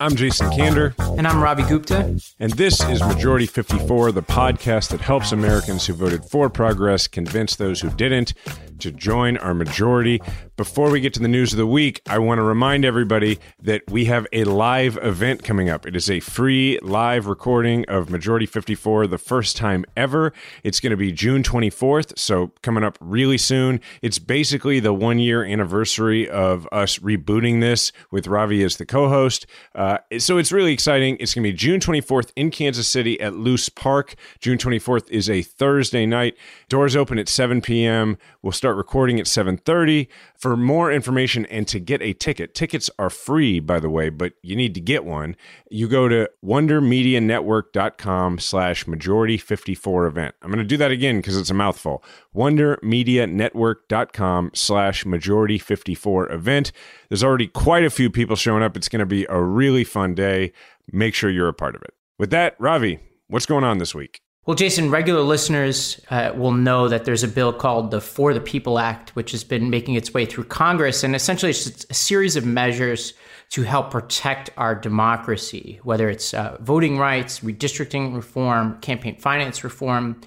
I'm Jason Kander. And I'm Ravi Gupta. And this is Majority 54, the podcast that helps Americans who voted for progress convince those who didn't to join our majority. Before we get to the news of the week, I want to remind everybody that we have a live event coming up. It is a free live recording of Majority 54, the first time ever. It's going to be June 24th, so coming up really soon. It's basically the one year anniversary of us rebooting this with Ravi as the co host. Uh, so it's really exciting. It's going to be June 24th in Kansas City at Loose Park. June 24th is a Thursday night. Doors open at 7 p.m. We'll start recording at 7:30. For more information and to get a ticket, tickets are free, by the way, but you need to get one. You go to wondermedianetwork.com slash majority 54 event. I'm going to do that again because it's a mouthful. wondermedianetwork.com slash majority 54 event. There's already quite a few people showing up. It's going to be a really fun day. Make sure you're a part of it. With that, Ravi, what's going on this week? Well, Jason, regular listeners uh, will know that there's a bill called the For the People Act, which has been making its way through Congress. And essentially, it's a series of measures to help protect our democracy, whether it's uh, voting rights, redistricting reform, campaign finance reform.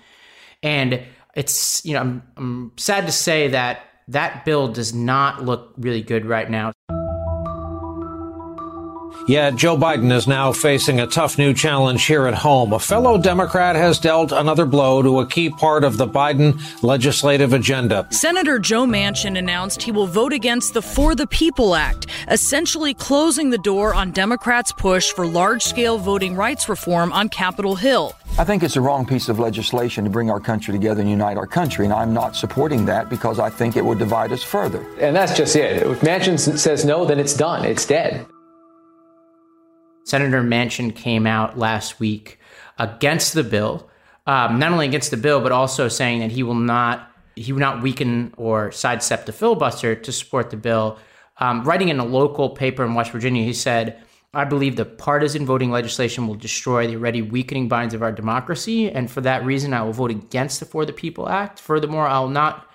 And it's, you know, I'm, I'm sad to say that that bill does not look really good right now. Yet Joe Biden is now facing a tough new challenge here at home. A fellow Democrat has dealt another blow to a key part of the Biden legislative agenda. Senator Joe Manchin announced he will vote against the For the People Act, essentially closing the door on Democrats' push for large scale voting rights reform on Capitol Hill. I think it's a wrong piece of legislation to bring our country together and unite our country, and I'm not supporting that because I think it would divide us further. And that's just it. If Manchin says no, then it's done. It's dead. Senator Manchin came out last week against the bill, um, not only against the bill, but also saying that he will not he will not weaken or sidestep the filibuster to support the bill. Um, writing in a local paper in West Virginia, he said, "I believe the partisan voting legislation will destroy the already weakening binds of our democracy, and for that reason, I will vote against the For the People Act. Furthermore, I will not."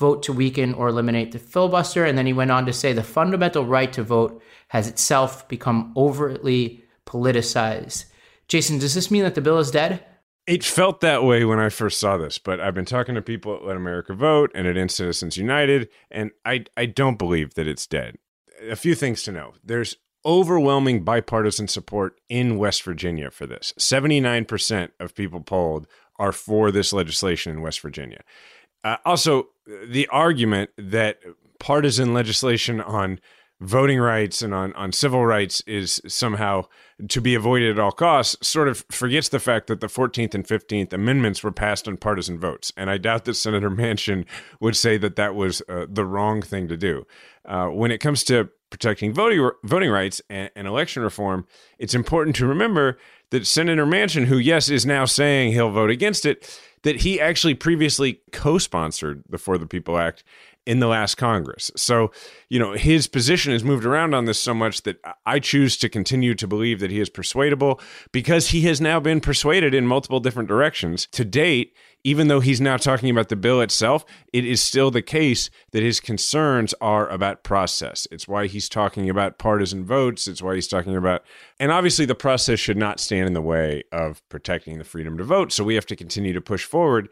Vote to weaken or eliminate the filibuster. And then he went on to say the fundamental right to vote has itself become overtly politicized. Jason, does this mean that the bill is dead? It felt that way when I first saw this, but I've been talking to people at Let America Vote and at End Citizens United, and I, I don't believe that it's dead. A few things to know. There's overwhelming bipartisan support in West Virginia for this. 79% of people polled are for this legislation in West Virginia. Uh, also, the argument that partisan legislation on voting rights and on, on civil rights is somehow to be avoided at all costs sort of forgets the fact that the 14th and 15th amendments were passed on partisan votes. And I doubt that Senator Manchin would say that that was uh, the wrong thing to do. Uh, when it comes to protecting voting, voting rights and, and election reform, it's important to remember that Senator Manchin, who, yes, is now saying he'll vote against it, that he actually previously co sponsored the For the People Act in the last Congress. So, you know, his position has moved around on this so much that I choose to continue to believe that he is persuadable because he has now been persuaded in multiple different directions. To date, even though he's now talking about the bill itself, it is still the case that his concerns are about process. It's why he's talking about partisan votes. It's why he's talking about, and obviously the process should not stand in the way of protecting the freedom to vote. So we have to continue to push forward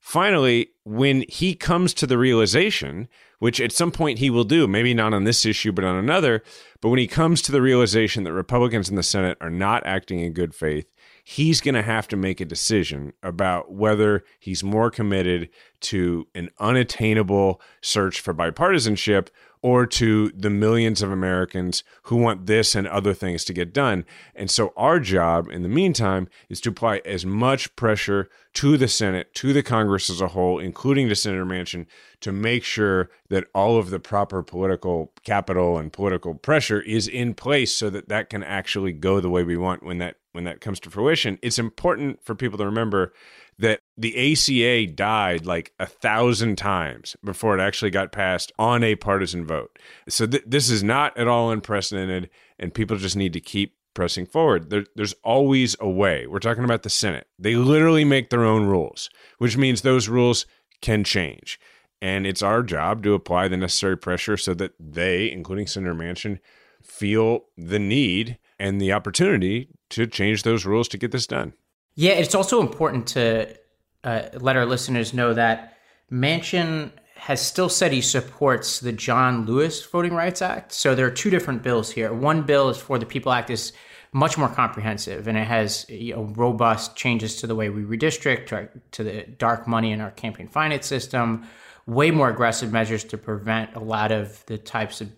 finally, when he comes to the realization, which at some point he will do, maybe not on this issue, but on another. But when he comes to the realization that Republicans in the Senate are not acting in good faith, he's going to have to make a decision about whether he's more committed to an unattainable search for bipartisanship or to the millions of Americans who want this and other things to get done. And so, our job in the meantime is to apply as much pressure to the Senate, to the Congress as a whole, including to Senator Manchin, to make sure that all of the proper political capital and political pressure is in place so that that can actually go the way we want when that when that comes to fruition. It's important for people to remember that the ACA died like a thousand times before it actually got passed on a partisan vote. So th- this is not at all unprecedented, and people just need to keep pressing forward. There, there's always a way. We're talking about the Senate. They literally make their own rules, which means those rules can change. And it's our job to apply the necessary pressure so that they, including Senator Manchin, feel the need and the opportunity to change those rules to get this done. Yeah, it's also important to uh, let our listeners know that Manchin has still said he supports the John Lewis Voting Rights Act. So there are two different bills here. One bill is for the People Act is much more comprehensive and it has you know, robust changes to the way we redistrict, to, to the dark money in our campaign finance system, way more aggressive measures to prevent a lot of the types of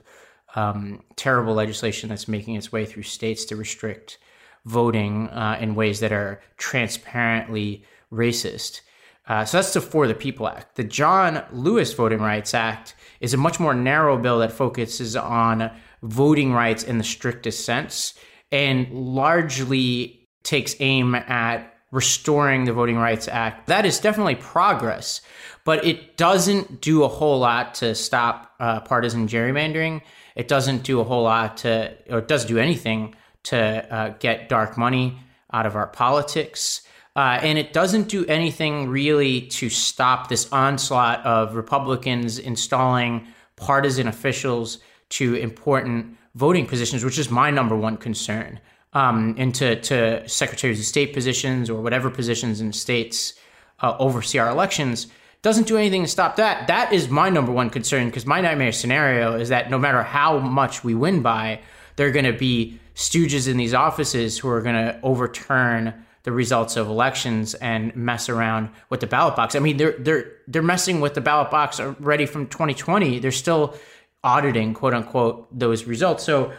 um, terrible legislation that's making its way through states to restrict voting uh, in ways that are transparently racist. Uh, so that's the For the People Act. The John Lewis Voting Rights Act is a much more narrow bill that focuses on voting rights in the strictest sense and largely takes aim at restoring the Voting Rights Act. That is definitely progress, but it doesn't do a whole lot to stop uh, partisan gerrymandering. It doesn't do a whole lot to, or it doesn't do anything to uh, get dark money out of our politics. Uh, and it doesn't do anything really to stop this onslaught of Republicans installing partisan officials to important voting positions, which is my number one concern, um, into to secretaries of state positions or whatever positions in states uh, oversee our elections. Doesn't do anything to stop that. That is my number one concern because my nightmare scenario is that no matter how much we win by, they're going to be stooges in these offices who are going to overturn the results of elections and mess around with the ballot box. I mean, they're they're they're messing with the ballot box already from 2020. They're still auditing, quote unquote, those results. So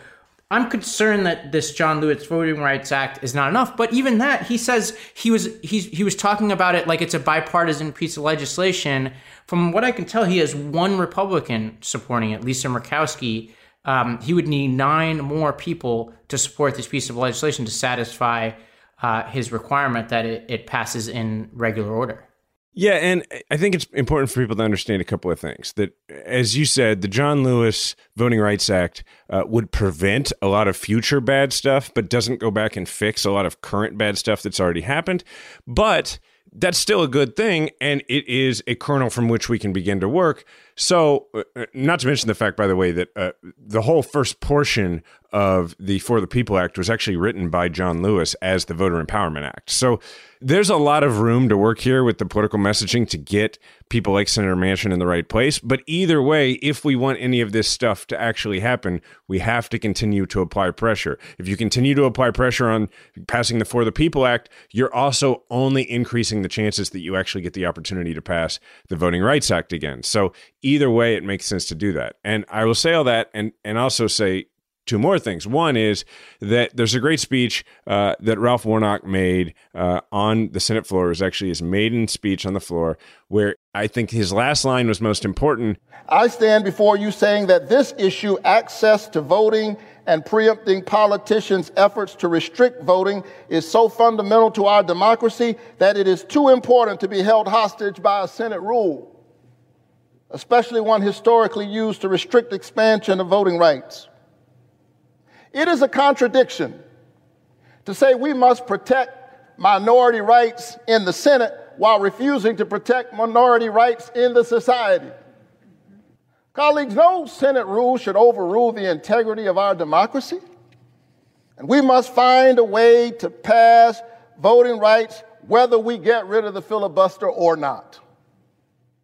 I'm concerned that this John Lewis Voting Rights Act is not enough. But even that, he says he was he's he was talking about it like it's a bipartisan piece of legislation. From what I can tell, he has one Republican supporting it, Lisa Murkowski. Um, he would need nine more people to support this piece of legislation to satisfy uh, his requirement that it, it passes in regular order. Yeah, and I think it's important for people to understand a couple of things. That, as you said, the John Lewis Voting Rights Act uh, would prevent a lot of future bad stuff, but doesn't go back and fix a lot of current bad stuff that's already happened. But that's still a good thing, and it is a kernel from which we can begin to work. So, uh, uh, not to mention the fact, by the way, that uh, the whole first portion of the For the People Act was actually written by John Lewis as the Voter Empowerment Act. So, there's a lot of room to work here with the political messaging to get people like Senator Manchin in the right place. But either way, if we want any of this stuff to actually happen, we have to continue to apply pressure. If you continue to apply pressure on passing the For the People Act, you're also only increasing the chances that you actually get the opportunity to pass the Voting Rights Act again. So either way, it makes sense to do that. And I will say all that and, and also say two more things. One is that there's a great speech uh, that Raphael Warnock made uh, on the Senate floor. It was actually his maiden speech on the floor, where I think his last line was most important. I stand before you saying that this issue, access to voting and preempting politicians' efforts to restrict voting, is so fundamental to our democracy that it is too important to be held hostage by a Senate rule especially one historically used to restrict expansion of voting rights. It is a contradiction to say we must protect minority rights in the Senate while refusing to protect minority rights in the society. Colleagues, no Senate rule should overrule the integrity of our democracy. And we must find a way to pass voting rights whether we get rid of the filibuster or not.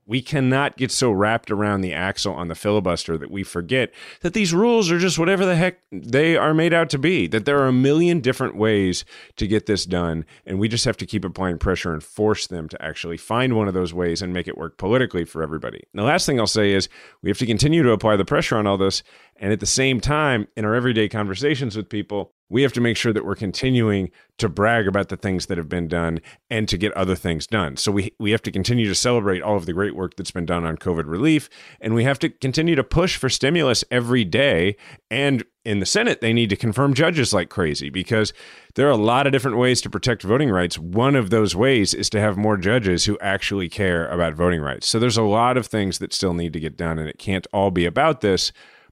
We cannot get so wrapped around the axle on the filibuster that we forget that these rules are just whatever the heck they are made out to be, that there are a million different ways to get this done. And we just have to keep applying pressure and force them to actually find one of those ways and make it work politically for everybody. And the last thing I'll say is we have to continue to apply the pressure on all this. And at the same time, in our everyday conversations with people, we have to make sure that we're continuing to brag about the things that have been done and to get other things done. So we we have to continue to celebrate all of the great work that's been done on COVID relief and we have to continue to push for stimulus every day and in the Senate they need to confirm judges like crazy because there are a lot of different ways to protect voting rights. One of those ways is to have more judges who actually care about voting rights. So there's a lot of things that still need to get done and it can't all be about this,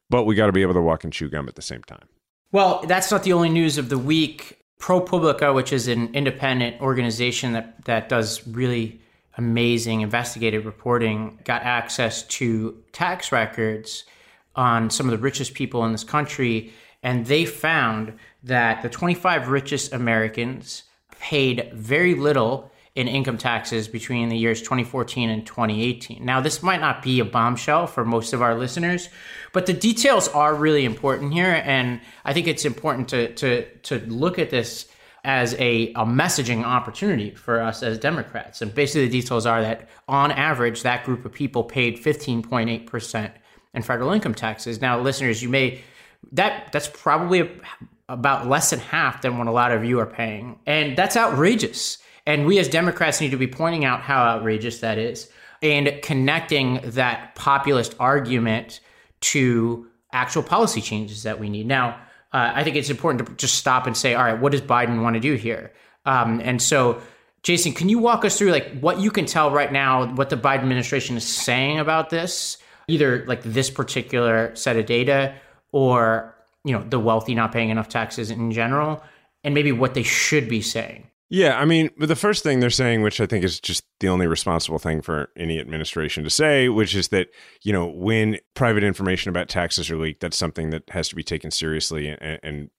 but we got to be able to walk and chew gum at the same time. Well, that's not the only news of the week. ProPublica, which is an independent organization that, that does really amazing investigative reporting, got access to tax records on some of the richest people in this country. And they found that the 25 richest Americans paid very little in income taxes between the years 2014 and 2018. Now, this might not be a bombshell for most of our listeners, but the details are really important here, and I think it's important to to to look at this as a, a messaging opportunity for us as Democrats. And basically, the details are that on average, that group of people paid 15.8 percent in federal income taxes. Now, listeners, you may that that's probably about less than half than what a lot of you are paying, and that's outrageous. And we as Democrats need to be pointing out how outrageous that is and connecting that populist argument to actual policy changes that we need. Now, uh, I think it's important to just stop and say, all right, what does Biden want to do here? Um, and so, Jason, can you walk us through like what you can tell right now, what the Biden administration is saying about this, either like this particular set of data or you know the wealthy not paying enough taxes in general, and maybe what they should be saying? Yeah, I mean, the first thing they're saying, which I think is just the only responsible thing for any administration to say, which is that, you know, when private information about taxes are leaked, that's something that has to be taken seriously and, and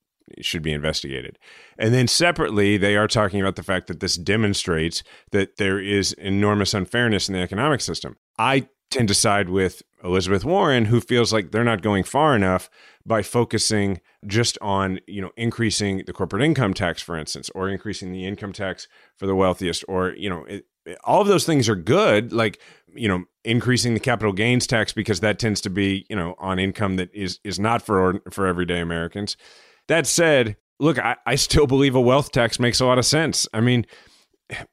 should be investigated. And then separately, they are talking about the fact that this demonstrates that there is enormous unfairness in the economic system. I tend to side with Elizabeth Warren, who feels like they're not going far enough by focusing just on you know increasing the corporate income tax, for instance, or increasing the income tax for the wealthiest, or you know it, all of those things are good. Like you know increasing the capital gains tax because that tends to be you know on income that is is not for for everyday Americans. That said, look, I, I still believe a wealth tax makes a lot of sense. I mean,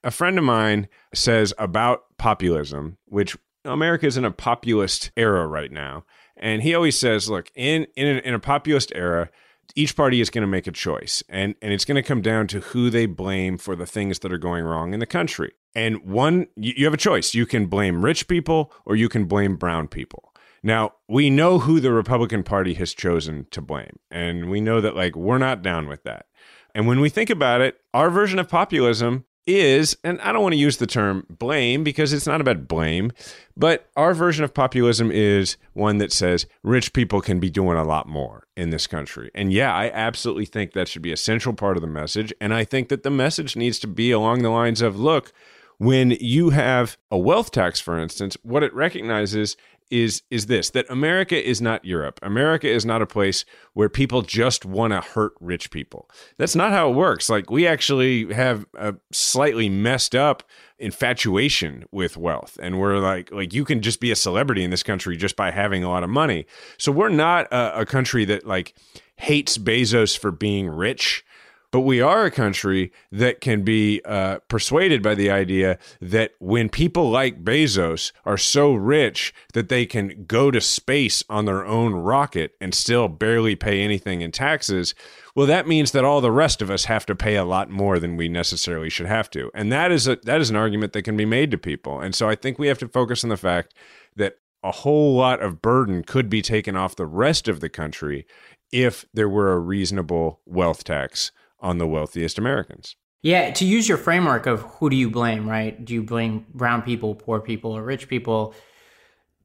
a friend of mine says about populism, which America is in a populist era right now. And he always says, look, in in a, in a populist era, each party is going to make a choice, and and it's going to come down to who they blame for the things that are going wrong in the country. And one, you have a choice: you can blame rich people, or you can blame brown people. Now, we know who the Republican Party has chosen to blame, and we know that like we're not down with that. And when we think about it, our version of populism is, and I don't want to use the term blame because it's not about blame, but our version of populism is one that says rich people can be doing a lot more in this country. And yeah, I absolutely think that should be a central part of the message. And I think that the message needs to be along the lines of look, when you have a wealth tax, for instance, what it recognizes is is this that America is not Europe. America is not a place where people just want to hurt rich people. That's not how it works. Like we actually have a slightly messed up infatuation with wealth and we're like like you can just be a celebrity in this country just by having a lot of money. So we're not a, a country that like hates Bezos for being rich but we are a country that can be uh, persuaded by the idea that when people like Bezos are so rich that they can go to space on their own rocket and still barely pay anything in taxes, well, that means that all the rest of us have to pay a lot more than we necessarily should have to. And that is a that is an argument that can be made to people. And so I think we have to focus on the fact that a whole lot of burden could be taken off the rest of the country if there were a reasonable wealth tax on the wealthiest Americans. Yeah, to use your framework of who do you blame, right? Do you blame brown people, poor people, or rich people?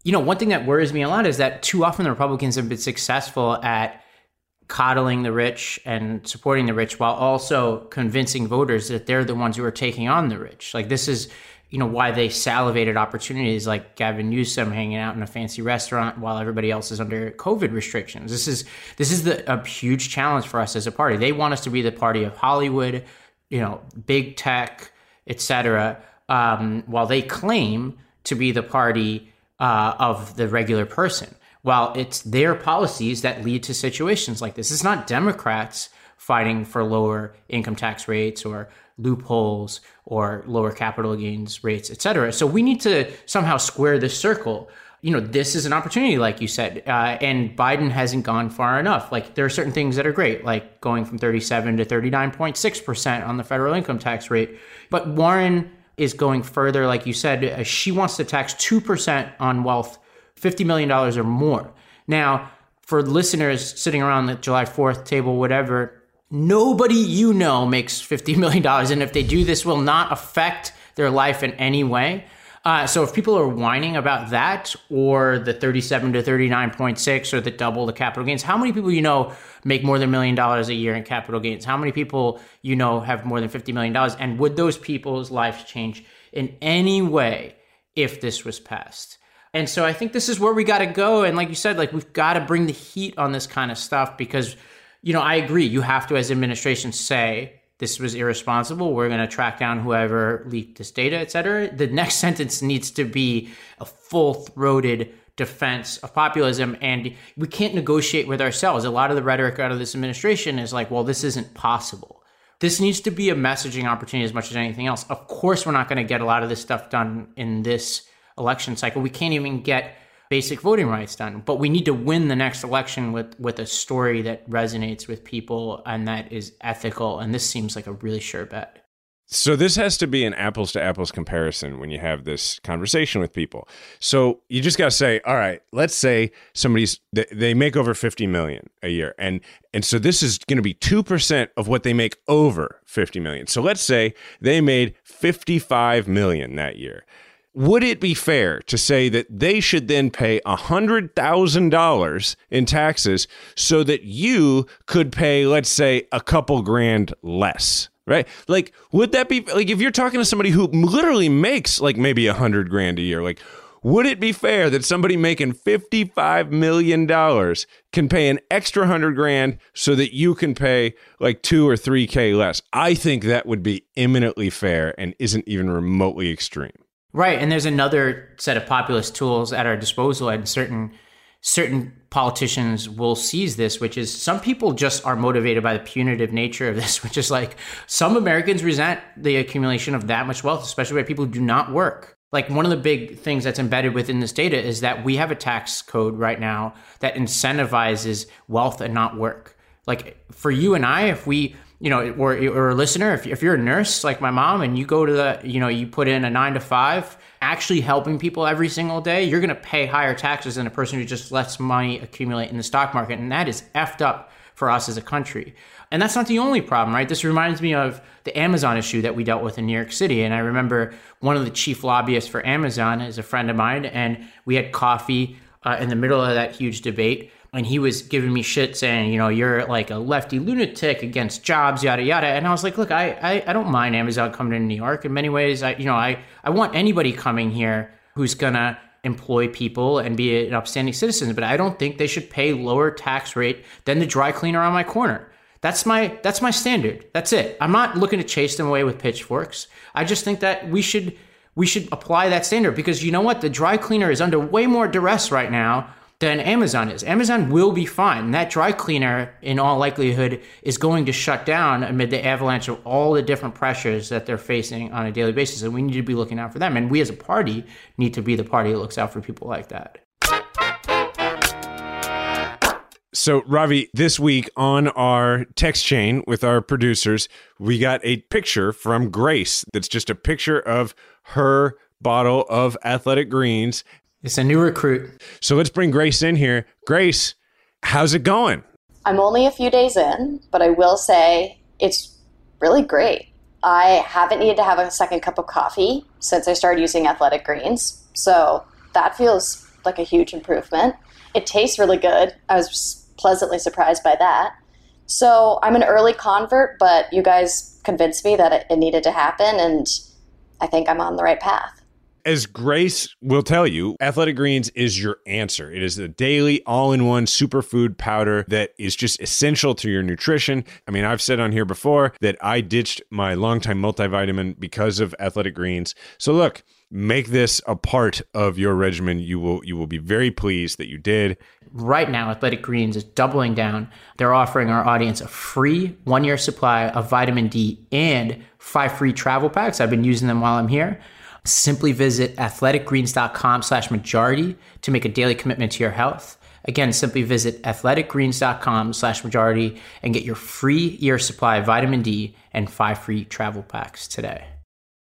You know, one thing that worries me a lot is that too often the Republicans have been successful at coddling the rich and supporting the rich while also convincing voters that they're the ones who are taking on the rich. Like this is you know why they salivated opportunities like Gavin Newsom hanging out in a fancy restaurant while everybody else is under COVID restrictions. This is this is the, a huge challenge for us as a party. They want us to be the party of Hollywood, you know, big tech, etc. Um, while they claim to be the party uh, of the regular person. While it's their policies that lead to situations like this. It's not Democrats fighting for lower income tax rates or loopholes or lower capital gains rates, et cetera. So we need to somehow square this circle. You know, this is an opportunity, like you said, uh, and Biden hasn't gone far enough. Like, there are certain things that are great, like going from 37 to 39.6% on the federal income tax rate. But Warren is going further, like you said, uh, she wants to tax 2% on wealth, $50 million or more. Now, for listeners sitting around the July 4th table, whatever, nobody you know makes $50 million. And if they do, this will not affect their life in any way. Uh, so if people are whining about that or the 37 to 39.6 or the double the capital gains, how many people you know make more than a million dollars a year in capital gains? How many people you know have more than $50 million? And would those people's lives change in any way if this was passed? And so I think this is where we got to go. And like you said, like we've got to bring the heat on this kind of stuff because – you know, I agree. You have to, as administration, say this was irresponsible. We're going to track down whoever leaked this data, et cetera. The next sentence needs to be a full throated defense of populism. And we can't negotiate with ourselves. A lot of the rhetoric out of this administration is like, well, this isn't possible. This needs to be a messaging opportunity as much as anything else. Of course, we're not going to get a lot of this stuff done in this election cycle. We can't even get basic voting rights done. But we need to win the next election with with a story that resonates with people and that is ethical. And this seems like a really sure bet. So this has to be an apples to apples comparison when you have this conversation with people. So you just got to say, all right, let's say somebody's they make over 50 million a year and and so this is going to be 2% of what they make over 50 million. So let's say they made 55 million that year would it be fair to say that they should then pay $100,000 in taxes so that you could pay, let's say, a couple grand less? Right? Like, would that be like if you're talking to somebody who literally makes like maybe a hundred grand a year, like, would it be fair that somebody making $55 million can pay an extra hundred grand so that you can pay like two or three K less? I think that would be eminently fair and isn't even remotely extreme. Right, and there's another set of populist tools at our disposal, and certain certain politicians will seize this, which is some people just are motivated by the punitive nature of this, which is like some Americans resent the accumulation of that much wealth, especially by people who do not work. Like one of the big things that's embedded within this data is that we have a tax code right now that incentivizes wealth and not work. Like for you and I, if we you know, or, or a listener, if, if you're a nurse like my mom and you go to the, you know, you put in a nine to five, actually helping people every single day, you're going to pay higher taxes than a person who just lets money accumulate in the stock market. And that is effed up for us as a country. And that's not the only problem, right? This reminds me of the Amazon issue that we dealt with in New York City. And I remember one of the chief lobbyists for Amazon is a friend of mine, and we had coffee uh, in the middle of that huge debate and he was giving me shit saying, you know, you're like a lefty lunatic against jobs, yada yada. And I was like, look, I I, I don't mind Amazon coming to New York. In many ways, I you know, I I want anybody coming here who's gonna employ people and be an upstanding citizen, but I don't think they should pay lower tax rate than the dry cleaner on my corner. That's my that's my standard. That's it. I'm not looking to chase them away with pitchforks. I just think that we should we should apply that standard because you know what? The dry cleaner is under way more duress right now than Amazon is. Amazon will be fine. That dry cleaner, in all likelihood, is going to shut down amid the avalanche of all the different pressures that they're facing on a daily basis. And we need to be looking out for them. And we as a party need to be the party that looks out for people like that. So, Ravi, this week on our text chain with our producers, we got a picture from Grace that's just a picture of her bottle of athletic greens it's a new recruit. So let's bring Grace in here. Grace, how's it going? I'm only a few days in, but I will say it's really great. I haven't needed to have a second cup of coffee since I started using athletic greens. So that feels like a huge improvement. It tastes really good. I was pleasantly surprised by that. So I'm an early convert, but you guys convinced me that it, needed to happen. And I think I'm on the right path as Grace will tell you, Athletic Greens is your answer. It is the daily all in one superfood powder that is just essential to your nutrition. I mean, I've said on here before that I ditched my longtime multivitamin because of Athletic Greens. So, look, make this a part of your regimen you will you will be very pleased that you did right now athletic greens is doubling down they're offering our audience a free one year supply of vitamin d and five free travel packs i've been using them while i'm here Simply visit athleticgreens.com slash majority to make a daily commitment to your health. Again, simply visit athleticgreens.com slash majority and get your free year supply of vitamin D and five free travel packs today.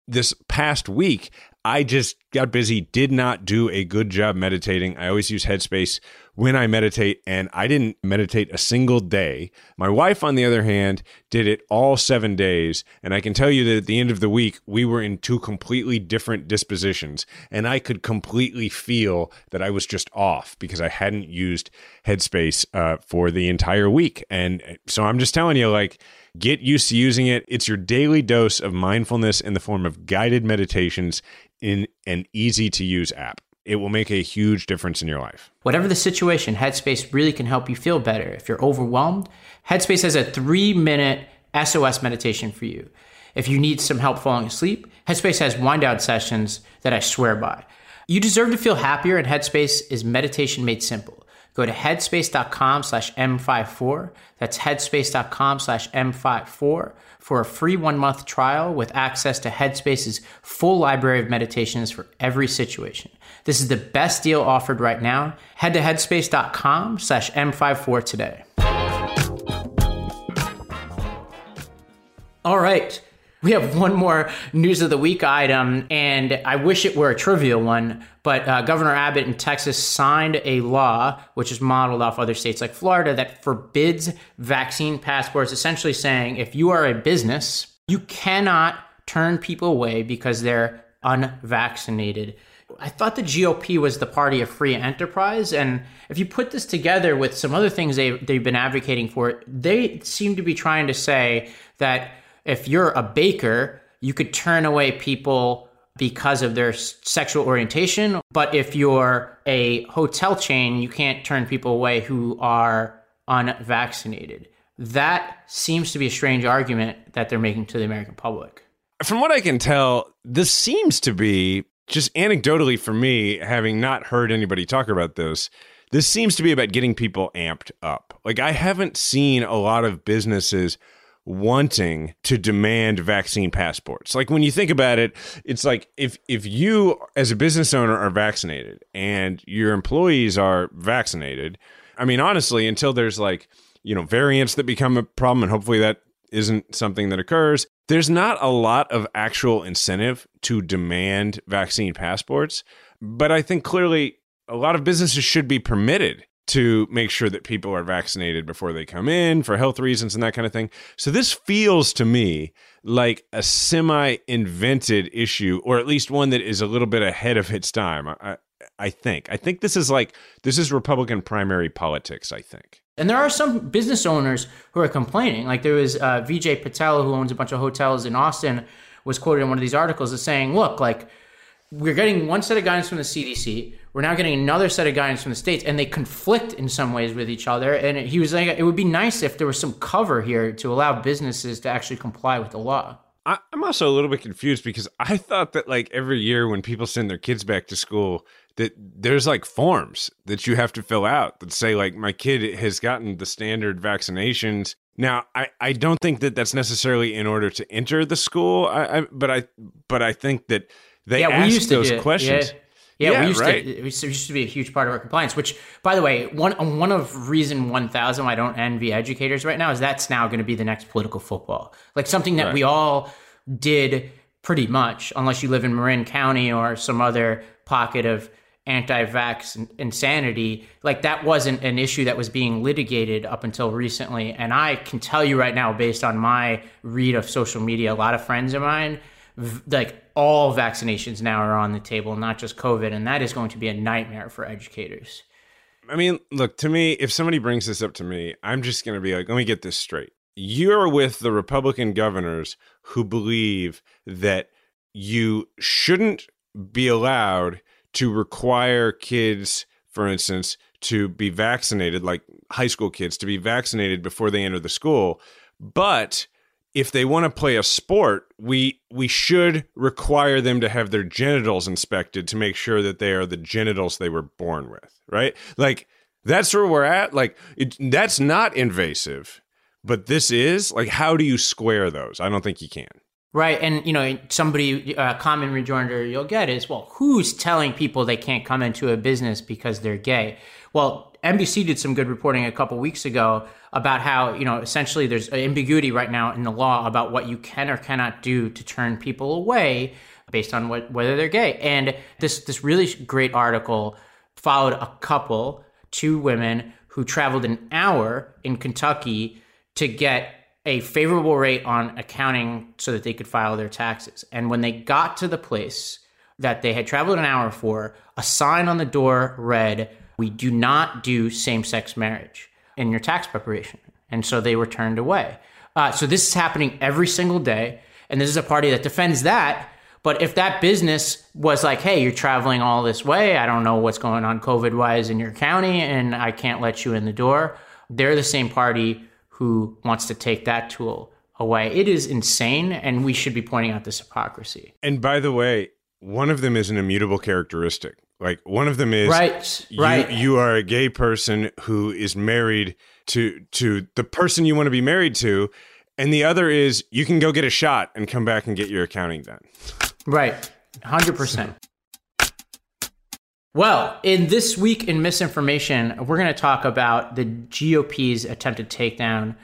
This past week, I just got busy, did not do a good job meditating. I always use Headspace when I meditate, and I didn't meditate a single day. My wife, on the other hand, did it all seven days. And I can tell you that at the end of the week, we were in two completely different dispositions. And I could completely feel that I was just off because I hadn't used Headspace uh, for the entire week. And so I'm just telling you, like, Get used to using it. It's your daily dose of mindfulness in the form of guided meditations in an easy to use app. It will make a huge difference in your life. Whatever the situation, Headspace really can help you feel better. If you're overwhelmed, Headspace has a three minute SOS meditation for you. If you need some help falling asleep, Headspace has wind down sessions that I swear by. You deserve to feel happier, and Headspace is meditation made simple. Go to headspace.com slash M54. That's headspace.com slash M54 for a free one month trial with access to Headspace's full library of meditations for every situation. This is the best deal offered right now. Head to headspace.com slash M54 today. All right. We have one more news of the week item, and I wish it were a trivial one, but uh, Governor Abbott in Texas signed a law, which is modeled off other states like Florida, that forbids vaccine passports, essentially saying if you are a business, you cannot turn people away because they're unvaccinated. I thought the GOP was the party of free enterprise. And if you put this together with some other things they, they've been advocating for, they seem to be trying to say that if you're a baker, you could turn away people because of their sexual orientation. But if you're a hotel chain, you can't turn people away who are unvaccinated. That seems to be a strange argument that they're making to the American public. From what I can tell, this seems to be just anecdotally for me, having not heard anybody talk about this, this seems to be about getting people amped up. Like, I haven't seen a lot of businesses wanting to demand vaccine passports. Like when you think about it, it's like if if you as a business owner are vaccinated and your employees are vaccinated, I mean honestly until there's like, you know, variants that become a problem and hopefully that isn't something that occurs, there's not a lot of actual incentive to demand vaccine passports, but I think clearly a lot of businesses should be permitted to make sure that people are vaccinated before they come in for health reasons and that kind of thing. So this feels to me like a semi invented issue, or at least one that is a little bit ahead of its time. I, I think. I think this is like this is Republican primary politics. I think. And there are some business owners who are complaining. Like there was uh, Vijay Patel, who owns a bunch of hotels in Austin, was quoted in one of these articles as saying, "Look, like we're getting one set of guidance from the CDC. We're now getting another set of guidance from the states, and they conflict in some ways with each other. And he was like, it would be nice if there was some cover here to allow businesses to actually comply with the law. I, I'm also a little bit confused because I thought that like every year when people send their kids back to school, that there's like forms that you have to fill out that say like my kid has gotten the standard vaccinations now, I, I don't think that that's necessarily in order to enter the school. I, I but I but I think that they yeah, ask we used to those questions. Yeah. Yeah, yeah, we used right. to. It used to be a huge part of our compliance. Which, by the way, one one of reason one thousand why I don't envy educators right now is that's now going to be the next political football, like something that right. we all did pretty much, unless you live in Marin County or some other pocket of anti-vax insanity. Like that wasn't an issue that was being litigated up until recently, and I can tell you right now, based on my read of social media, a lot of friends of mine like all vaccinations now are on the table, not just COVID, and that is going to be a nightmare for educators. I mean, look, to me, if somebody brings this up to me, I'm just going to be like, let me get this straight. You're with the Republican governors who believe that you shouldn't be allowed to require kids, for instance, to be vaccinated, like high school kids, to be vaccinated before they enter the school. But if they want to play a sport, we we should require them to have their genitals inspected to make sure that they are the genitals they were born with, right? Like that's where we're at. Like it, that's not invasive, but this is like how do you square those? I don't think you can. Right, and you know, somebody a uh, common rejoinder you'll get is, well, who's telling people they can't come into a business because they're gay? Well, NBC did some good reporting a couple weeks ago about how you know essentially there's ambiguity right now in the law about what you can or cannot do to turn people away based on what whether they're gay. And this this really great article followed a couple, two women who traveled an hour in Kentucky to get a favorable rate on accounting so that they could file their taxes. And when they got to the place that they had traveled an hour for, a sign on the door read, We do not do same sex marriage in your tax preparation. And so they were turned away. Uh, so this is happening every single day. And this is a party that defends that. But if that business was like, hey, you're traveling all this way, I don't know what's going on COVID wise in your county, and I can't let you in the door, they're the same party who wants to take that tool away. It is insane, and we should be pointing out this hypocrisy. And by the way, one of them is an immutable characteristic. Like one of them is right, you, right. You are a gay person who is married to to the person you want to be married to, and the other is you can go get a shot and come back and get your accounting done. Right, hundred percent. Well, in this week in misinformation, we're going to talk about the GOP's attempted takedown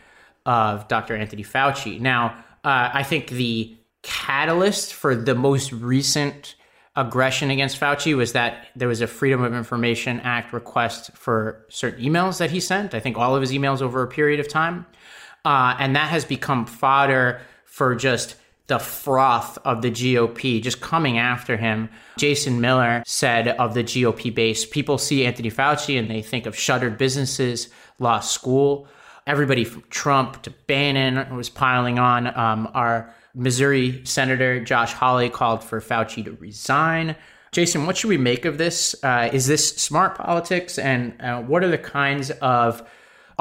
of Dr. Anthony Fauci. Now, uh, I think the catalyst for the most recent aggression against Fauci was that there was a Freedom of Information Act request for certain emails that he sent. I think all of his emails over a period of time. Uh, and that has become fodder for just the froth of the GOP just coming after him. Jason Miller said of the GOP base, people see Anthony Fauci and they think of shuttered businesses, lost school. Everybody from Trump to Bannon was piling on. Um, our Missouri Senator Josh Hawley called for Fauci to resign. Jason, what should we make of this? Uh, is this smart politics? And uh, what are the kinds of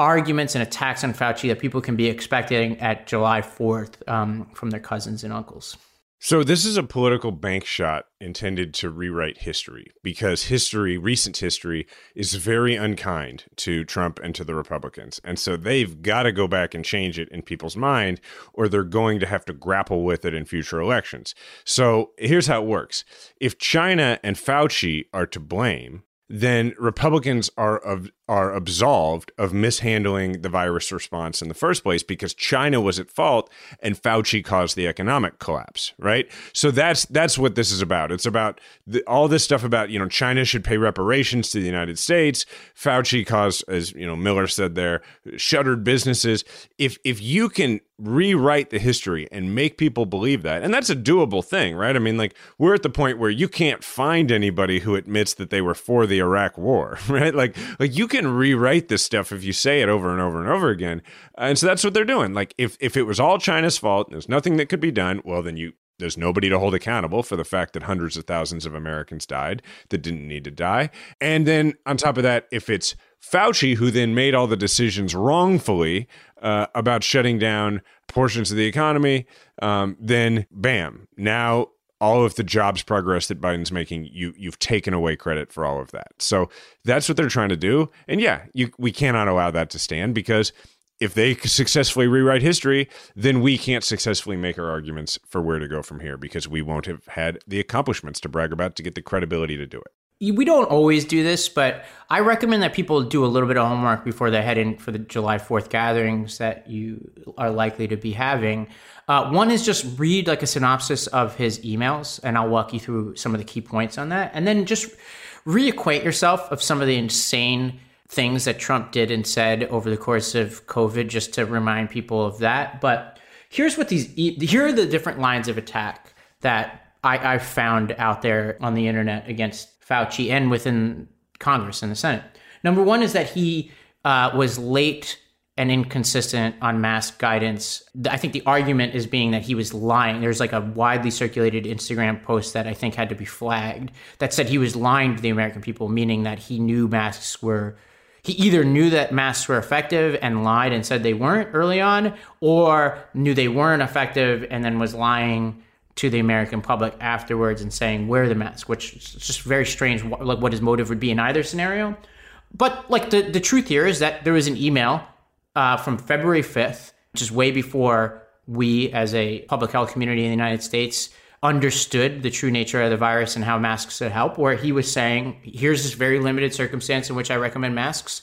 arguments and attacks on Fauci that people can be expecting at July 4th um, from their cousins and uncles. So, this is a political bank shot intended to rewrite history because history, recent history, is very unkind to Trump and to the Republicans. And so they've got to go back and change it in people's mind, or they're going to have to grapple with it in future elections. So, here's how it works if China and Fauci are to blame, then Republicans are of, are absolved of mishandling the virus response in the first place because China was at fault and Fauci caused the economic collapse, right? So that's that's what this is about. It's about the, all this stuff about you know China should pay reparations to the United States. Fauci caused, as you know Miller said there, shuttered businesses. If if you can rewrite the history and make people believe that. And that's a doable thing, right? I mean, like, we're at the point where you can't find anybody who admits that they were for the Iraq war, right? Like, like you can rewrite this stuff if you say it over and over and over again. And so that's what they're doing. Like, if, if it was all China's fault, there's nothing that could be done, well, then you, there's nobody to hold accountable for the fact that hundreds of thousands of Americans died that didn't need to die. And then on top of that, if it's Fauci, who then made all the decisions wrongfully uh, about shutting down portions of the economy, um, then bam, now all of the jobs progress that Biden's making, you you've taken away credit for all of that. So that's what they're trying to do. And yeah, you, we cannot allow that to stand because if they successfully rewrite history, then we can't successfully make our arguments for where to go from here because we won't have had the accomplishments to brag about to get the credibility to do it we don't always do this, but I recommend that people do a little bit of homework before they head in for the July 4th gatherings that you are likely to be having. Uh, one is just read like a synopsis of his emails, and I'll walk you through some of the key points on that. And then just reacquaint yourself of some of the insane things that Trump did and said over the course of COVID, just to remind people of that. But here's what these, here are the different lines of attack that I, I've found out there on the internet against Fauci and within Congress and the Senate. Number one is that he uh, was late and inconsistent on mask guidance. I think the argument is being that he was lying. There's like a widely circulated Instagram post that I think had to be flagged that said he was lying to the American people, meaning that he knew masks were. He either knew that masks were effective and lied and said they weren't early on, or knew they weren't effective and then was lying to the American public afterwards and saying wear the mask, which is just very strange. Like what his motive would be in either scenario. But like the the truth here is that there was an email uh, from February 5th, which is way before we, as a public health community in the United States, understood the true nature of the virus and how masks could help, where he was saying, here's this very limited circumstance in which I recommend masks.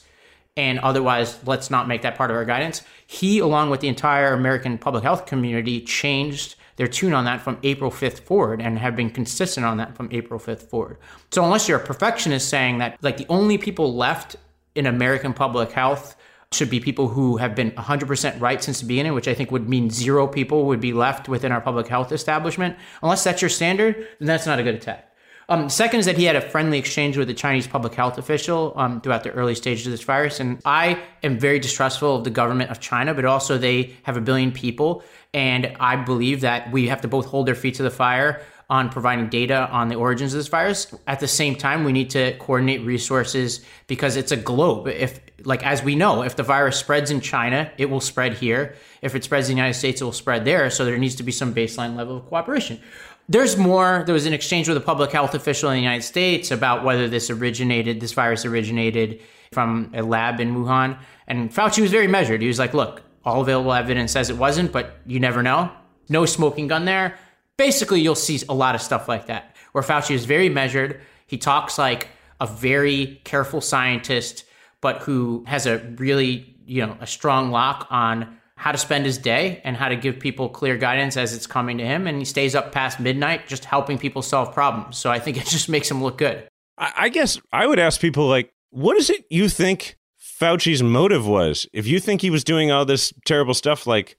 And otherwise, let's not make that part of our guidance. He, along with the entire American public health community, changed their tune on that from April 5th forward and have been consistent on that from April 5th forward. So, unless you're a perfectionist saying that, like, the only people left in American public health should be people who have been 100% right since the beginning, which I think would mean zero people would be left within our public health establishment. Unless that's your standard, then that's not a good attack. Um, second is that he had a friendly exchange with a Chinese public health official um, throughout the early stages of this virus. And I am very distrustful of the government of China, but also they have a billion people. And I believe that we have to both hold their feet to the fire on providing data on the origins of this virus. At the same time, we need to coordinate resources because it's a globe. If, like, as we know, if the virus spreads in China, it will spread here. If it spreads in the United States, it will spread there. So there needs to be some baseline level of cooperation. There's more. There was an exchange with a public health official in the United States about whether this originated, this virus originated from a lab in Wuhan. And Fauci was very measured. He was like, look, all available evidence says it wasn't, but you never know. No smoking gun there basically you'll see a lot of stuff like that where Fauci is very measured. He talks like a very careful scientist, but who has a really, you know, a strong lock on how to spend his day and how to give people clear guidance as it's coming to him. And he stays up past midnight just helping people solve problems. So I think it just makes him look good. I guess I would ask people like, what is it you think Fauci's motive was? If you think he was doing all this terrible stuff, like,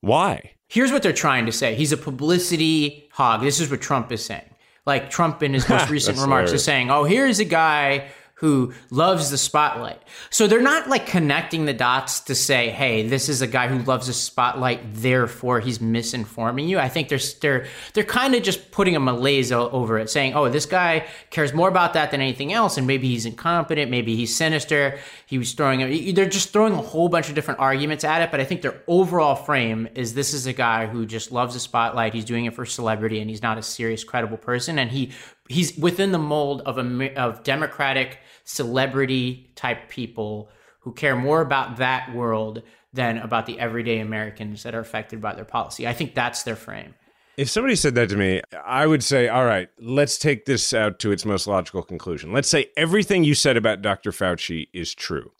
why? Here's what they're trying to say. He's a publicity hog. This is what Trump is saying. Like Trump in his most recent remarks hilarious. is saying, "Oh, here's a guy who loves the spotlight. So they're not like connecting the dots to say, "Hey, this is a guy who loves the spotlight, therefore he's misinforming you." I think they're they're they're kind of just putting a malaise over it, saying, "Oh, this guy cares more about that than anything else, and maybe he's incompetent, maybe he's sinister." He was throwing they're just throwing a whole bunch of different arguments at it, but I think their overall frame is this is a guy who just loves the spotlight. He's doing it for celebrity, and he's not a serious, credible person, and he he's within the mold of a of democratic celebrity type people who care more about that world than about the everyday Americans that are affected by their policy. I think that's their frame. If somebody said that to me, I would say, all right, let's take this out to its most logical conclusion. Let's say everything you said about Dr. Fauci is true.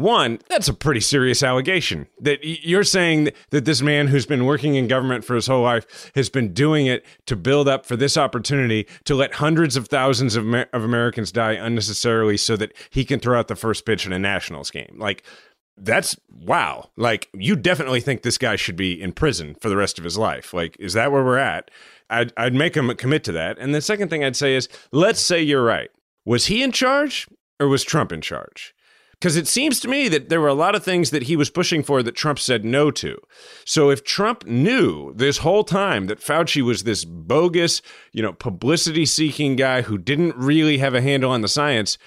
One, that's a pretty serious allegation that you're saying that this man who's been working in government for his whole life has been doing it to build up for this opportunity to let hundreds of thousands of, of Americans die unnecessarily so that he can throw out the first pitch in a Nationals game. Like, that's wow. Like, you definitely think this guy should be in prison for the rest of his life. Like, is that where we're at? I'd, I'd make him commit to that. And the second thing I'd say is let's say you're right. Was he in charge or was Trump in charge? Because it seems to me that there were a lot of things that he was pushing for that Trump said no to. So if Trump knew this whole time that Fauci was this bogus, you know, publicity seeking guy who didn't really have a handle on the science,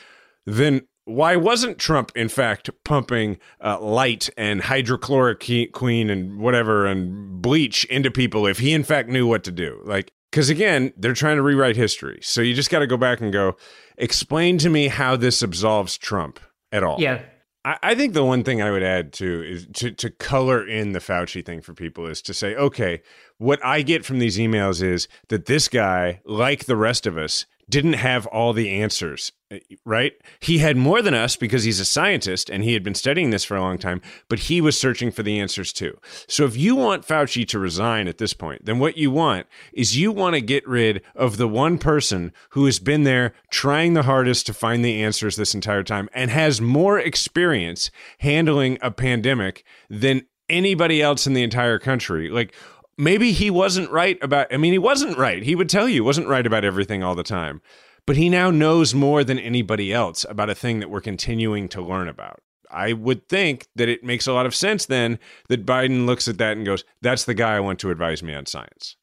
then why wasn't Trump, in fact, pumping uh, light and hydrochloroquine and whatever and bleach into people if he, in fact, knew what to do? Like, because again, they're trying to rewrite history. So you just got to go back and go, explain to me how this absolves Trump at all. Yeah. I, I think the one thing I would add to is to, to color in the Fauci thing for people is to say, okay, what I get from these emails is that this guy, like the rest of us, didn't have all the answers, Uh, right? He had more than us because he's a scientist and he had been studying this for a long time, but he was searching for the answers too. So if you want Fauci to resign at this point, then what you want is you want to get rid of the one person who has been there trying the hardest to find the answers this entire time and has more experience handling a pandemic than anybody else in the entire country. Like, maybe he wasn't right about I mean he wasn't right. He would tell you wasn't right about everything all the time. But he now knows more than anybody else about a thing that we're continuing to learn about. I would think that it makes a lot of sense then that Biden looks at that and goes, that's the guy I want to advise me on science.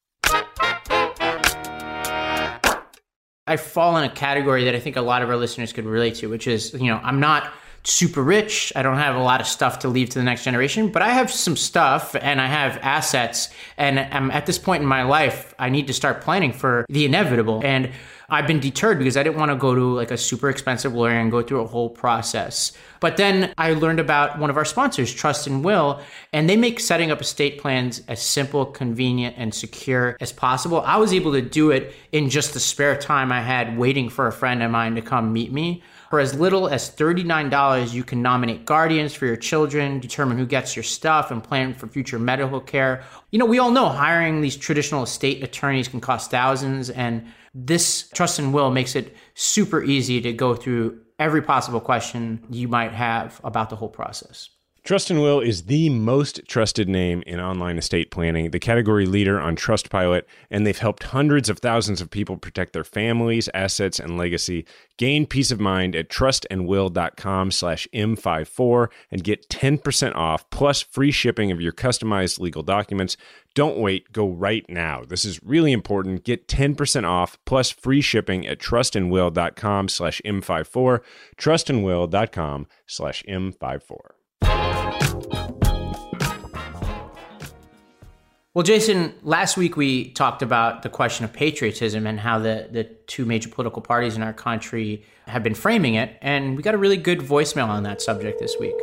I fall in a category that I think a lot of our listeners could relate to, which is, you know, I'm not super rich. I don't have a lot of stuff to leave to the next generation, but I have some stuff and I have assets. And I'm at this point in my life, I need to start planning for the inevitable. And I've been deterred because I didn't want to go to like a super expensive lawyer and go through a whole process. But then I learned about one of our sponsors, Trust and Will, and they make setting up estate plans as simple, convenient, and secure as possible. I was able to do it in just the spare time I had waiting for a friend of mine to come meet me. For as little as $39, you can nominate guardians for your children, determine who gets your stuff, and plan for future medical care. You know, we all know hiring these traditional estate attorneys can cost thousands, and this Trust and Will makes it super easy to go through every possible question you might have about the whole process. Trust and Will is the most trusted name in online estate planning, the category leader on Trustpilot, and they've helped hundreds of thousands of people protect their families, assets, and legacy. Gain peace of mind at trustandwill.com slash M54 and get 10% off plus free shipping of your customized legal documents. Don't wait, go right now. This is really important. Get 10% off plus free shipping at trustandwill.com slash M54, trustandwill.com slash M54. Well, Jason, last week we talked about the question of patriotism and how the, the two major political parties in our country have been framing it. And we got a really good voicemail on that subject this week.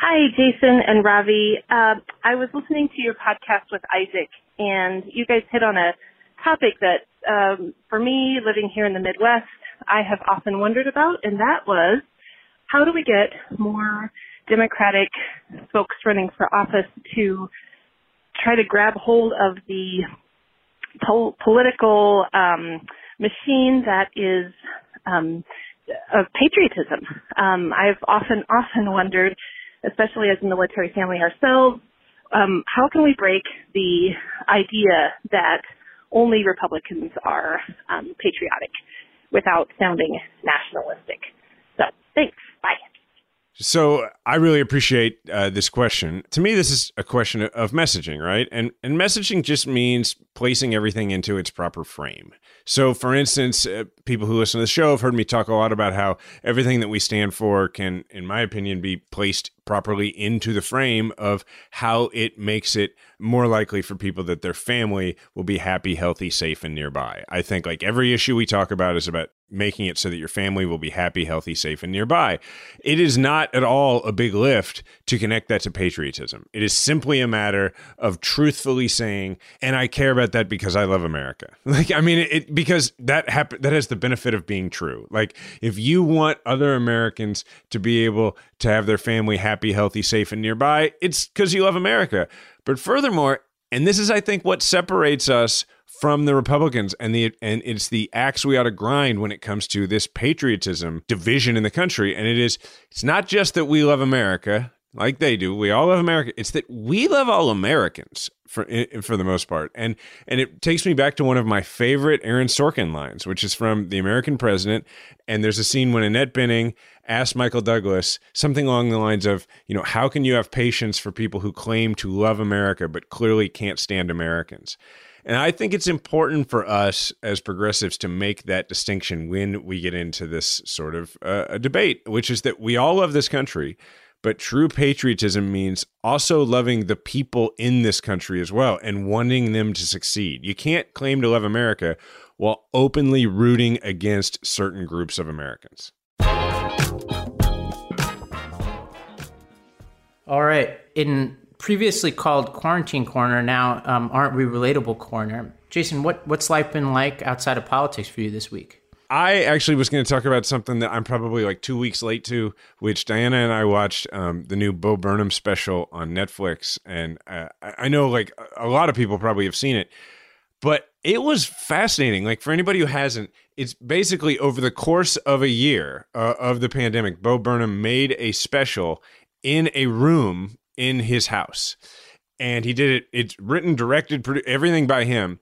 Hi, Jason and Ravi. Uh, I was listening to your podcast with Isaac, and you guys hit on a topic that, um, for me, living here in the Midwest, I have often wondered about, and that was how do we get more Democratic folks running for office to try to grab hold of the pol- political um, machine that is um, of patriotism. Um, I've often often wondered, especially as a military family ourselves, um, how can we break the idea that only Republicans are um, patriotic without sounding nationalistic? So, thanks. Bye. So I really appreciate uh, this question. To me, this is a question of messaging, right? And and messaging just means placing everything into its proper frame. So, for instance, uh, people who listen to the show have heard me talk a lot about how everything that we stand for can, in my opinion, be placed properly into the frame of how it makes it more likely for people that their family will be happy, healthy, safe, and nearby. I think like every issue we talk about is about making it so that your family will be happy, healthy, safe, and nearby. It is not at all a big lift to connect that to patriotism. It is simply a matter of truthfully saying, and I care about that because I love America. Like, I mean, it because that happen that has the benefit of being true. Like, if you want other Americans to be able to have their family happy, healthy, safe, and nearby, it's because you love America. But furthermore, and this is, I think, what separates us from the Republicans and the and it's the axe we ought to grind when it comes to this patriotism division in the country. And it is it's not just that we love America like they do. We all love America. It's that we love all Americans for for the most part. And and it takes me back to one of my favorite Aaron Sorkin lines, which is from The American President. And there's a scene when Annette Bening asks Michael Douglas something along the lines of, you know, how can you have patience for people who claim to love America but clearly can't stand Americans? And I think it's important for us as progressives to make that distinction when we get into this sort of uh, a debate, which is that we all love this country, but true patriotism means also loving the people in this country as well and wanting them to succeed. You can't claim to love America while openly rooting against certain groups of Americans. All right. In previously called Quarantine Corner, now um, Aren't We Relatable Corner. Jason, what, what's life been like outside of politics for you this week? I actually was going to talk about something that I'm probably like two weeks late to, which Diana and I watched um, the new Bo Burnham special on Netflix. And uh, I know like a lot of people probably have seen it, but it was fascinating. Like for anybody who hasn't, it's basically over the course of a year uh, of the pandemic, Bo Burnham made a special in a room in his house. And he did it, it's written, directed, everything by him.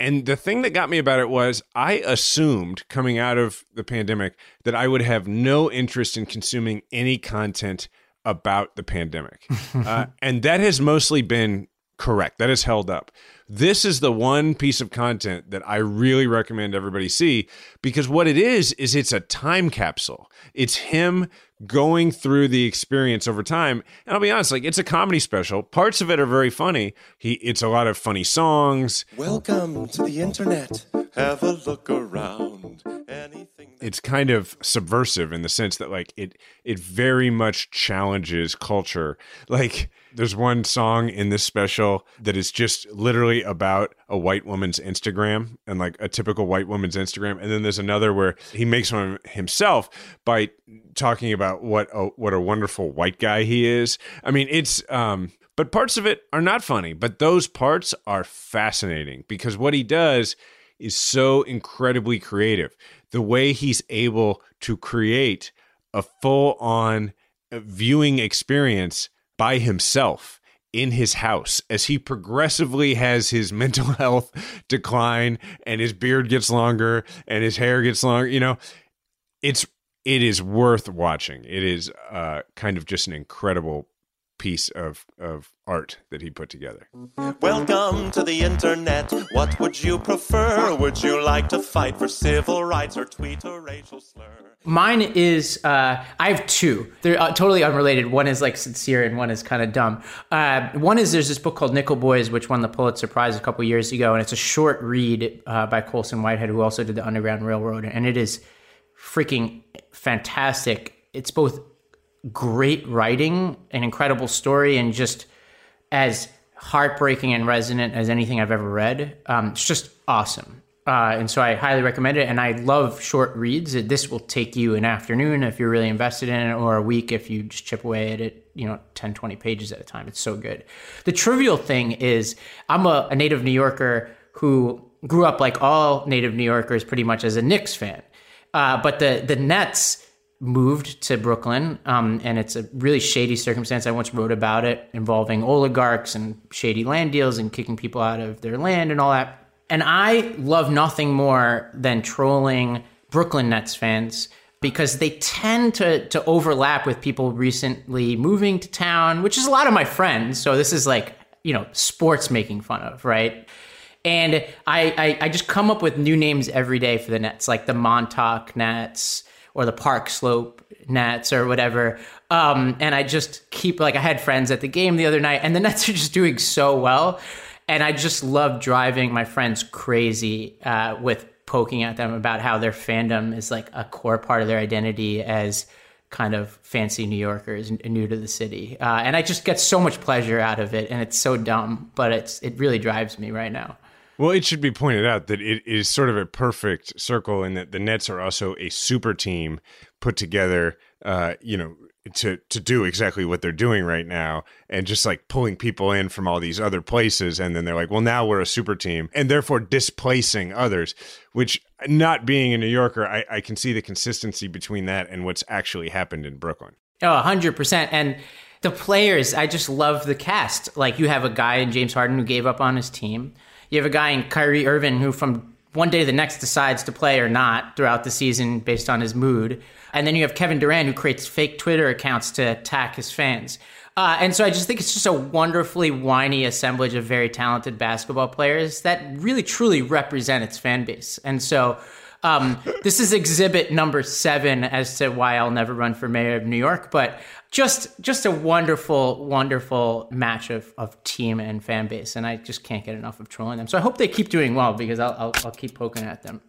And the thing that got me about it was I assumed coming out of the pandemic that I would have no interest in consuming any content about the pandemic. uh, and that has mostly been correct. That is held up. This is the one piece of content that I really recommend everybody see because what it is, is it's a time capsule. It's him going through the experience over time. And I'll be honest, like it's a comedy special. Parts of it are very funny. He it's a lot of funny songs. Welcome to the internet. Have a look around. Anything it's kind of subversive in the sense that like it it very much challenges culture. Like there's one song in this special that is just literally about a white woman's Instagram and like a typical white woman's Instagram. And then there's another where he makes one himself by talking about what a, what a wonderful white guy he is. I mean, it's um but parts of it are not funny, but those parts are fascinating because what he does is so incredibly creative. The way he's able to create a full on viewing experience by himself in his house as he progressively has his mental health decline and his beard gets longer and his hair gets longer you know it's it is worth watching. It is uh kind of just an incredible piece of of art that he put together. Welcome to the internet. What would you prefer? Would you like to fight for civil rights or tweet a racial slur? Mine is uh, I have two. They're uh, totally unrelated. One is like sincere, and one is kind of dumb. Uh, one is there's this book called Nickel Boys, which won the Pulitzer Prize a couple years ago, and it's a short read uh, by Colson Whitehead, who also did the Underground Railroad, and it is freaking fantastic. It's both great writing, an incredible story, and just as heartbreaking and resonant as anything I've ever read. Um, it's just awesome. Uh, and so I highly recommend it. And I love short reads. This will take you an afternoon if you're really invested in it, or a week if you just chip away at it, you know, 10, 20 pages at a time. It's so good. The trivial thing is, I'm a, a native New Yorker who grew up like all native New Yorkers pretty much as a Knicks fan. Uh, but the, the Nets moved to Brooklyn, um, and it's a really shady circumstance. I once wrote about it involving oligarchs and shady land deals and kicking people out of their land and all that. And I love nothing more than trolling Brooklyn Nets fans because they tend to to overlap with people recently moving to town, which is a lot of my friends. So this is like you know sports making fun of, right? And I, I, I just come up with new names every day for the Nets, like the Montauk Nets or the Park Slope Nets or whatever. Um, and I just keep like I had friends at the game the other night, and the Nets are just doing so well, and I just love driving my friends crazy uh, with poking at them about how their fandom is like a core part of their identity as kind of fancy New Yorkers new to the city, uh, and I just get so much pleasure out of it, and it's so dumb, but it's it really drives me right now. Well, it should be pointed out that it is sort of a perfect circle in that the Nets are also a super team put together, uh, you know, to to do exactly what they're doing right now and just like pulling people in from all these other places. And then they're like well now we're a super team and therefore displacing others which not being a new yorker i, I can see the consistency between that and what's actually happened in brooklyn. Oh 100% and the players i just love the cast. Like you have a guy in james harden who gave up on his team you have a guy in Kyrie Irving who from one day to the next decides to play or not throughout the season based on his mood. And then you have Kevin Durant who creates fake Twitter accounts to attack his fans. Uh, and so I just think it's just a wonderfully whiny assemblage of very talented basketball players that really truly represent its fan base. And so um, this is exhibit number seven as to why I'll never run for mayor of New York. But just just a wonderful, wonderful match of, of team and fan base, and I just can't get enough of trolling them. So I hope they keep doing well because I'll I'll, I'll keep poking at them.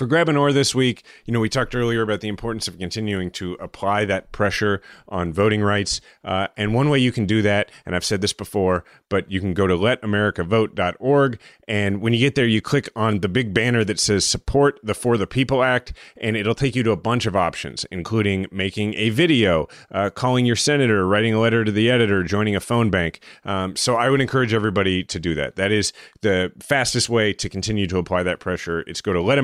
For Grab this week, you know, we talked earlier about the importance of continuing to apply that pressure on voting rights. Uh, and one way you can do that, and I've said this before, but you can go to letamericavote.org. And when you get there, you click on the big banner that says support the For the People Act, and it'll take you to a bunch of options, including making a video, uh, calling your senator, writing a letter to the editor, joining a phone bank. Um, so I would encourage everybody to do that. That is the fastest way to continue to apply that pressure. It's go to Let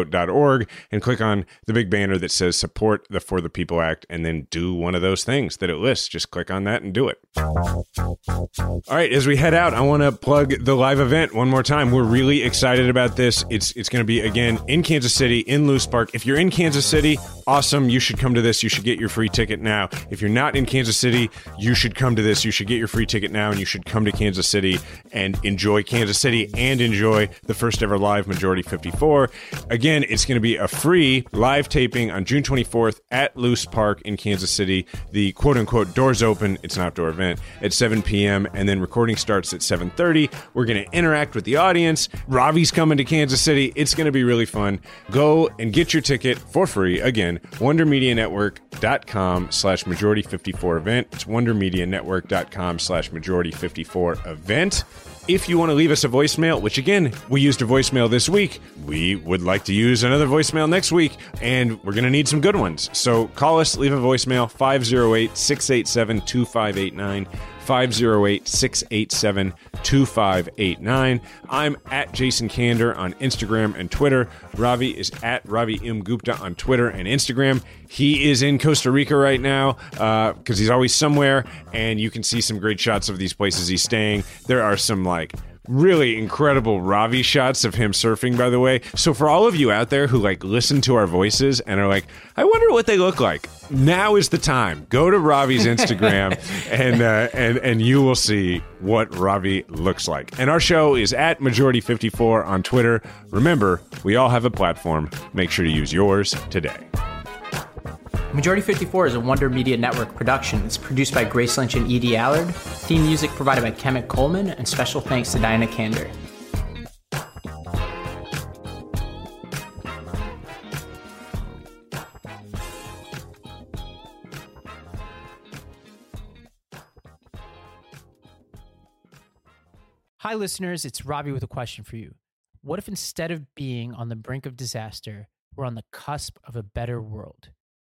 America Vote myvote.org and click on the big banner that says support the For the People Act and then do one of those things that it lists. Just click on that and do it. All right, as we head out, I want to plug the live event one more time. We're really excited about this. It's it's going to be again in Kansas City in Loose Park. If you're in Kansas City, awesome. You should come to this. You should get your free ticket now. If you're not in Kansas City, you should come to this. You should get your free ticket now and you should come to Kansas City and enjoy Kansas City and enjoy the first ever live Majority 54. Again, it's going to be a free live taping on June 24th at Loose Park in Kansas City. The quote unquote doors open. It's an outdoor event at 7 p.m. and then recording starts at 7:30. We're going to interact with the audience. Ravi's coming to Kansas City. It's going to be really fun. Go and get your ticket for free. Again, wondermedianetwork.com slash majority 54 event. It's wondermedianetwork.com slash majority 54 event. If you want to leave us a voicemail, which again, we used a voicemail this week, we would like to use another voicemail next week, and we're going to need some good ones. So call us, leave a voicemail 508 687 2589. 508 687 2589. I'm at Jason Kander on Instagram and Twitter. Ravi is at Ravi M. Gupta on Twitter and Instagram. He is in Costa Rica right now because uh, he's always somewhere, and you can see some great shots of these places he's staying. There are some like really incredible Ravi shots of him surfing, by the way. So for all of you out there who like listen to our voices and are like, I wonder what they look like. Now is the time. Go to Ravi's Instagram and uh, and and you will see what Ravi looks like. And our show is at Majority 54 on Twitter. Remember, we all have a platform. Make sure to use yours today. Majority 54 is a Wonder Media Network production. It's produced by Grace Lynch and Edie Allard. Theme music provided by Kemet Coleman, and special thanks to Diana Kander. Hi, listeners. It's Robbie with a question for you. What if instead of being on the brink of disaster, we're on the cusp of a better world?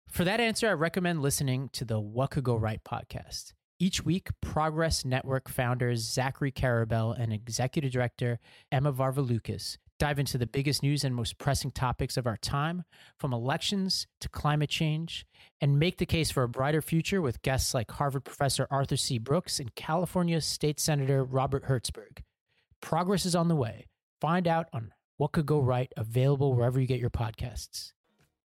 For that answer, I recommend listening to the What Could Go Right podcast. Each week, Progress Network founders Zachary Karabell and executive director Emma Varvaloucas dive into the biggest news and most pressing topics of our time, from elections to climate change, and make the case for a brighter future with guests like Harvard professor Arthur C. Brooks and California State Senator Robert Hertzberg. Progress is on the way. Find out on what could go right, available wherever you get your podcasts.